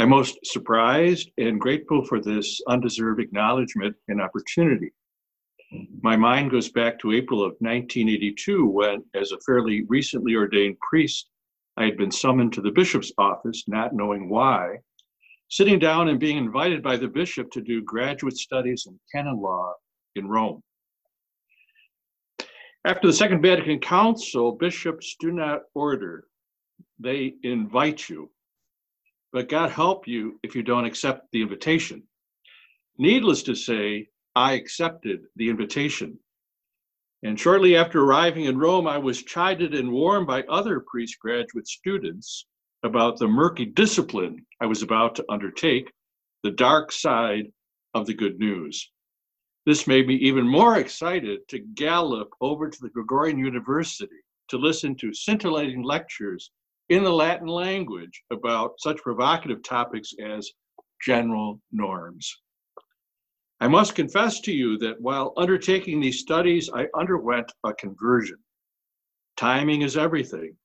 I'm most surprised and grateful for this undeserved acknowledgement and opportunity. My mind goes back to April of 1982 when, as a fairly recently ordained priest, I had been summoned to the bishop's office, not knowing why, sitting down and being invited by the bishop to do graduate studies in canon law in Rome. After the Second Vatican Council, bishops do not order, they invite you. But God help you if you don't accept the invitation. Needless to say, I accepted the invitation. And shortly after arriving in Rome, I was chided and warned by other priest graduate students about the murky discipline I was about to undertake, the dark side of the good news. This made me even more excited to gallop over to the Gregorian University to listen to scintillating lectures in the Latin language about such provocative topics as general norms. I must confess to you that while undertaking these studies, I underwent a conversion. Timing is everything.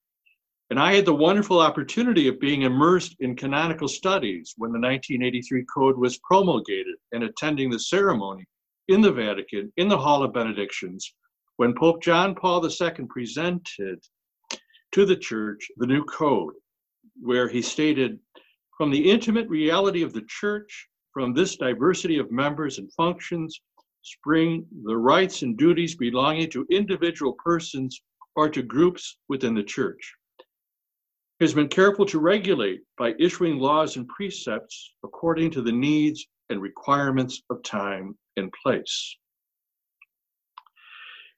And I had the wonderful opportunity of being immersed in canonical studies when the 1983 Code was promulgated and attending the ceremony in the Vatican, in the Hall of Benedictions, when Pope John Paul II presented to the Church the new code, where he stated, from the intimate reality of the Church, from this diversity of members and functions spring the rights and duties belonging to individual persons or to groups within the church. He has been careful to regulate by issuing laws and precepts according to the needs and requirements of time and place.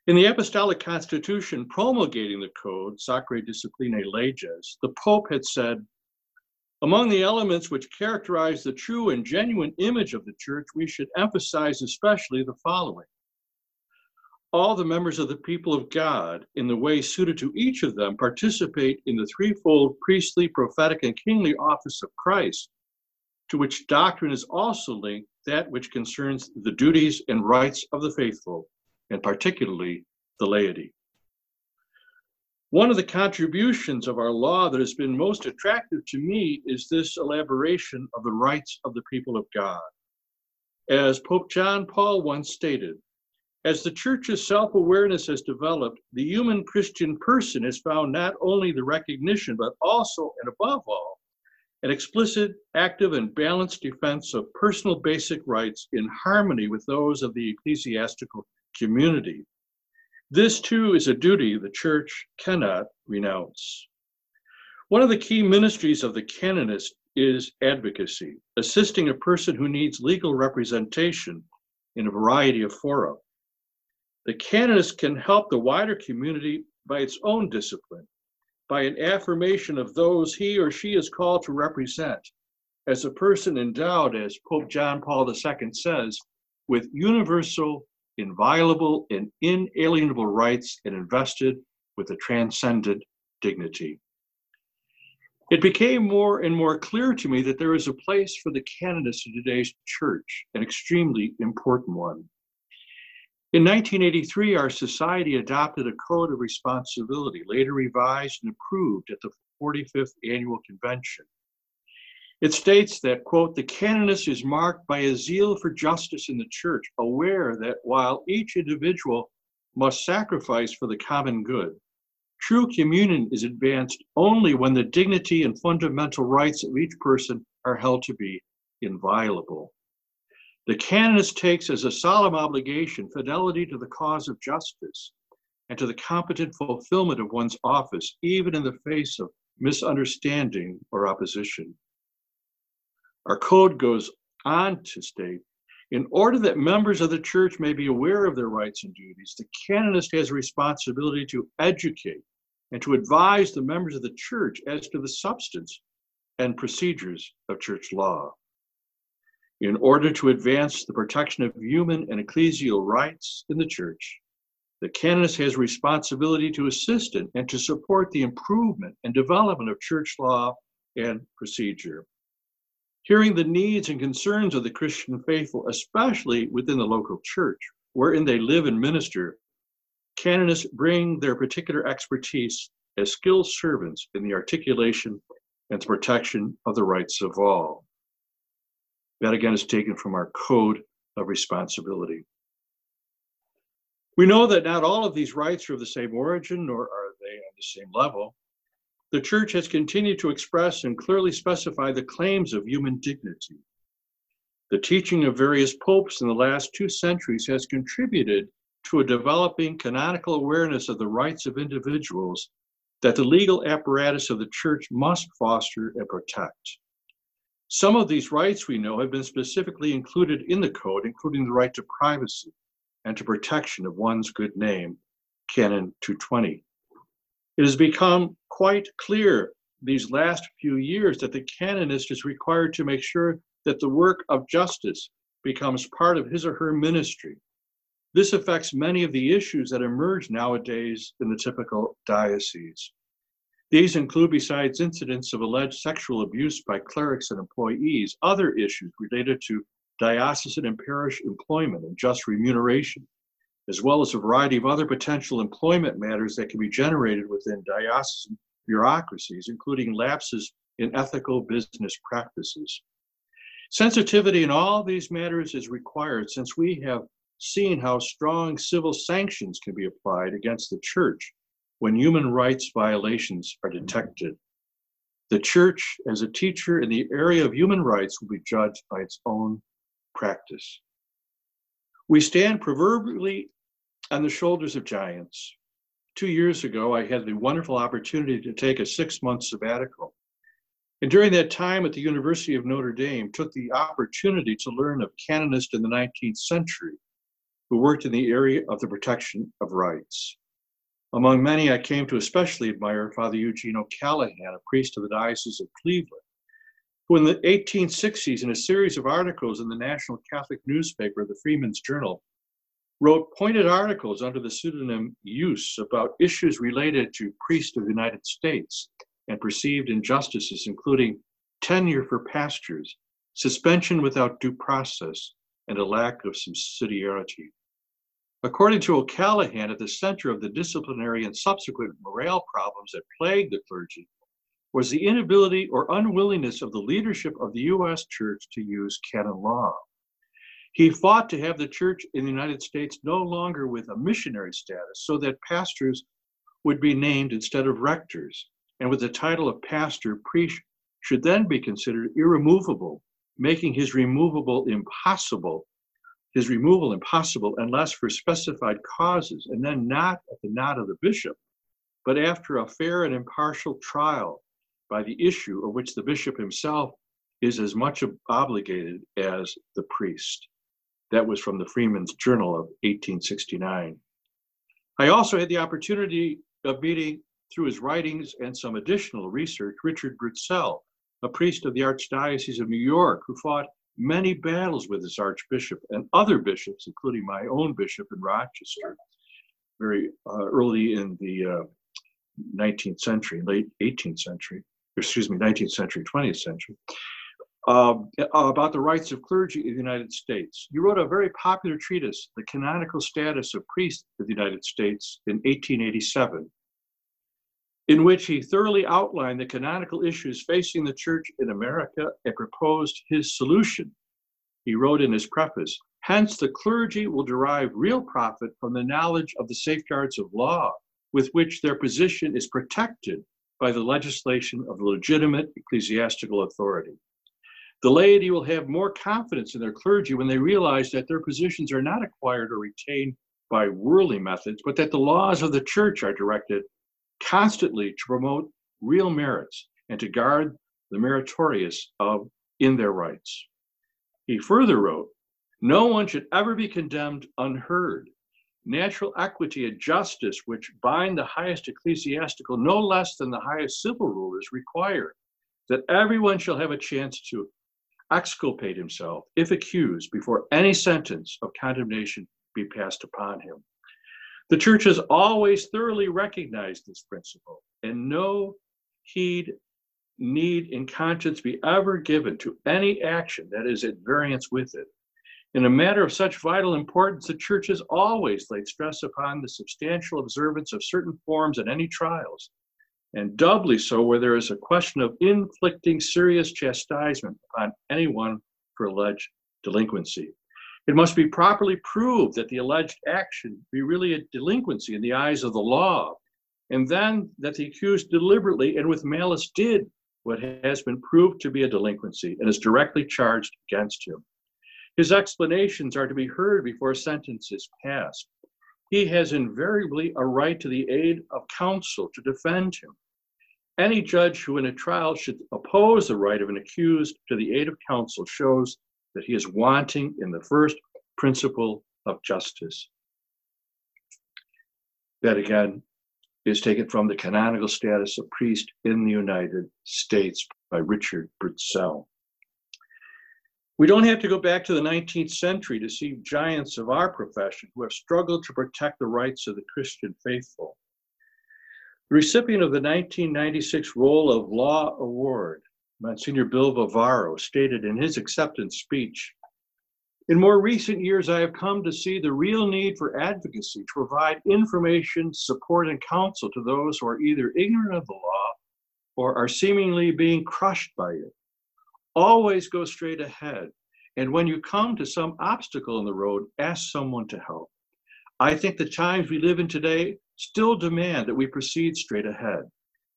In the Apostolic Constitution promulgating the code, Sacrae Disciplinae Leges, the Pope had said, among the elements which characterize the true and genuine image of the church, we should emphasize especially the following. All the members of the people of God, in the way suited to each of them, participate in the threefold priestly, prophetic, and kingly office of Christ, to which doctrine is also linked that which concerns the duties and rights of the faithful, and particularly the laity. One of the contributions of our law that has been most attractive to me is this elaboration of the rights of the people of God. As Pope John Paul once stated, as the church's self awareness has developed, the human Christian person has found not only the recognition, but also and above all, an explicit, active, and balanced defense of personal basic rights in harmony with those of the ecclesiastical community. This too is a duty the church cannot renounce. One of the key ministries of the canonist is advocacy, assisting a person who needs legal representation in a variety of fora. The canonist can help the wider community by its own discipline, by an affirmation of those he or she is called to represent, as a person endowed, as Pope John Paul II says, with universal inviolable and inalienable rights and invested with a transcendent dignity. It became more and more clear to me that there is a place for the canonists in today's church, an extremely important one. In 1983, our society adopted a code of responsibility, later revised and approved at the 45th Annual Convention. It states that, quote, the canonist is marked by a zeal for justice in the church, aware that while each individual must sacrifice for the common good, true communion is advanced only when the dignity and fundamental rights of each person are held to be inviolable. The canonist takes as a solemn obligation fidelity to the cause of justice and to the competent fulfillment of one's office, even in the face of misunderstanding or opposition. Our code goes on to state in order that members of the church may be aware of their rights and duties, the canonist has a responsibility to educate and to advise the members of the church as to the substance and procedures of church law. In order to advance the protection of human and ecclesial rights in the church, the canonist has responsibility to assist in and to support the improvement and development of church law and procedure hearing the needs and concerns of the Christian faithful, especially within the local church wherein they live and minister, canonists bring their particular expertise as skilled servants in the articulation and the protection of the rights of all. That again is taken from our code of responsibility. We know that not all of these rights are of the same origin, nor are they on the same level. The church has continued to express and clearly specify the claims of human dignity. The teaching of various popes in the last two centuries has contributed to a developing canonical awareness of the rights of individuals that the legal apparatus of the church must foster and protect. Some of these rights we know have been specifically included in the code, including the right to privacy, and to protection of one's good name, Canon 220. It has become quite clear these last few years that the canonist is required to make sure that the work of justice becomes part of his or her ministry. This affects many of the issues that emerge nowadays in the typical diocese. These include, besides incidents of alleged sexual abuse by clerics and employees, other issues related to diocesan and parish employment and just remuneration, as well as a variety of other potential employment matters that can be generated within diocesan bureaucracies, including lapses in ethical business practices. Sensitivity in all these matters is required since we have seen how strong civil sanctions can be applied against the church when human rights violations are detected. The church, as a teacher in the area of human rights, will be judged by its own practice. We stand proverbially on the shoulders of giants. Two years ago, I had the wonderful opportunity to take a six month sabbatical. And during that time at the University of Notre Dame, took the opportunity to learn of canonists in the 19th century who worked in the area of the protection of rights. Among many, I came to especially admire Father Eugene O'Callaghan, a priest of the Diocese of Cleveland, who in the 1860s, in a series of articles in the National Catholic newspaper, the Freeman's Journal, wrote pointed articles under the pseudonym Jus about issues related to priests of the United States and perceived injustices, including tenure for pastors, suspension without due process, and a lack of subsidiarity. According to O'Callaghan, at the center of the disciplinary and subsequent morale problems that plagued the clergy was the inability or unwillingness of the leadership of the U.S. Church to use canon law. He fought to have the church in the United States no longer with a missionary status so that pastors would be named instead of rectors, and with the title of pastor, priest should then be considered irremovable, making his removable impossible, his removal impossible unless for specified causes, and then not at the nod of the bishop, but after a fair and impartial trial by the issue of which the bishop himself is as much obligated as the priest. That was from the Freeman's Journal of 1869. I also had the opportunity of meeting through his writings and some additional research Richard Burtsell, a priest of the Archdiocese of New York who fought many battles with his archbishop and other bishops, including my own bishop in Rochester, very uh, early in the uh, 19th century, late 18th century excuse me, 19th century, 20th century, uh, about the rights of clergy in the United States. He wrote a very popular treatise, The Canonical Status of Priests in the United States, in 1887, in which he thoroughly outlined the canonical issues facing the church in America and proposed his solution. He wrote in his preface, Hence, the clergy will derive real profit from the knowledge of the safeguards of law with which their position is protected by the legislation of legitimate ecclesiastical authority. The laity will have more confidence in their clergy when they realize that their positions are not acquired or retained by worldly methods, but that the laws of the church are directed constantly to promote real merits and to guard the meritorious of in their rights. He further wrote, no one should ever be condemned unheard natural equity and justice, which bind the highest ecclesiastical no less than the highest civil rulers, require that everyone shall have a chance to exculpate himself, if accused, before any sentence of condemnation be passed upon him. The church has always thoroughly recognized this principle, and no heed need in conscience be ever given to any action that is at variance with it. In a matter of such vital importance, the church has always laid stress upon the substantial observance of certain forms at any trials, and doubly so where there is a question of inflicting serious chastisement upon anyone for alleged delinquency. It must be properly proved that the alleged action be really a delinquency in the eyes of the law, and then that the accused deliberately and with malice did what has been proved to be a delinquency and is directly charged against him. His explanations are to be heard before sentence is passed. He has invariably a right to the aid of counsel to defend him. Any judge who in a trial should oppose the right of an accused to the aid of counsel shows that he is wanting in the first principle of justice. That again is taken from the canonical status of priest in the United States by Richard Burtsell. We don't have to go back to the 19th century to see giants of our profession who have struggled to protect the rights of the Christian faithful. The recipient of the 1996 Role of Law Award, Monsignor Bill Varvaro, stated in his acceptance speech In more recent years, I have come to see the real need for advocacy to provide information, support, and counsel to those who are either ignorant of the law or are seemingly being crushed by it. Always go straight ahead. And when you come to some obstacle in the road, ask someone to help. I think the times we live in today still demand that we proceed straight ahead.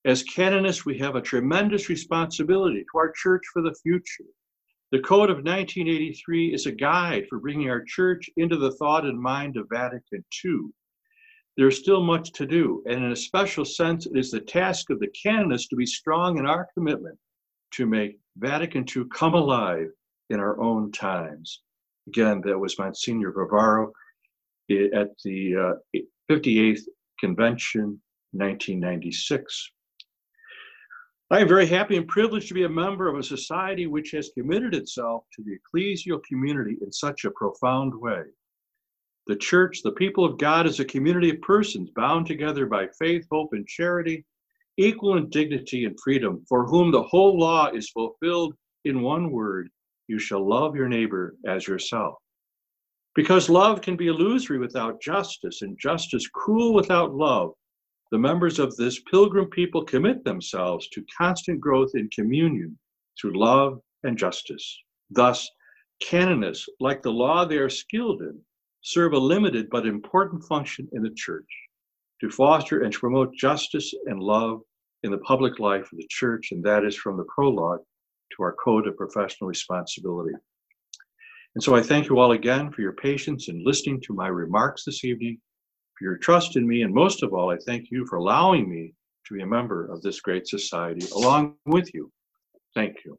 As canonists, we have a tremendous responsibility to our church for the future. The Code of 1983 is a guide for bringing our church into the thought and mind of Vatican II. There's still much to do, and in a special sense, it is the task of the canonists to be strong in our commitment to make Vatican II come alive in our own times. Again, that was Monsignor Varvaro at the uh, 58th Convention, 1996. I am very happy and privileged to be a member of a society which has committed itself to the ecclesial community in such a profound way. The church, the people of God, is a community of persons bound together by faith, hope, and charity, equal in dignity and freedom, for whom the whole law is fulfilled in one word you shall love your neighbor as yourself. Because love can be illusory without justice, and justice cruel without love, the members of this pilgrim people commit themselves to constant growth in communion through love and justice. Thus, canonists, like the law they are skilled in, serve a limited but important function in the church to foster and to promote justice and love in the public life of the church, and that is from the prologue to our code of professional responsibility. And so I thank you all again for your patience in listening to my remarks this evening, for your trust in me, and most of all, I thank you for allowing me to be a member of this great society along with you. Thank you.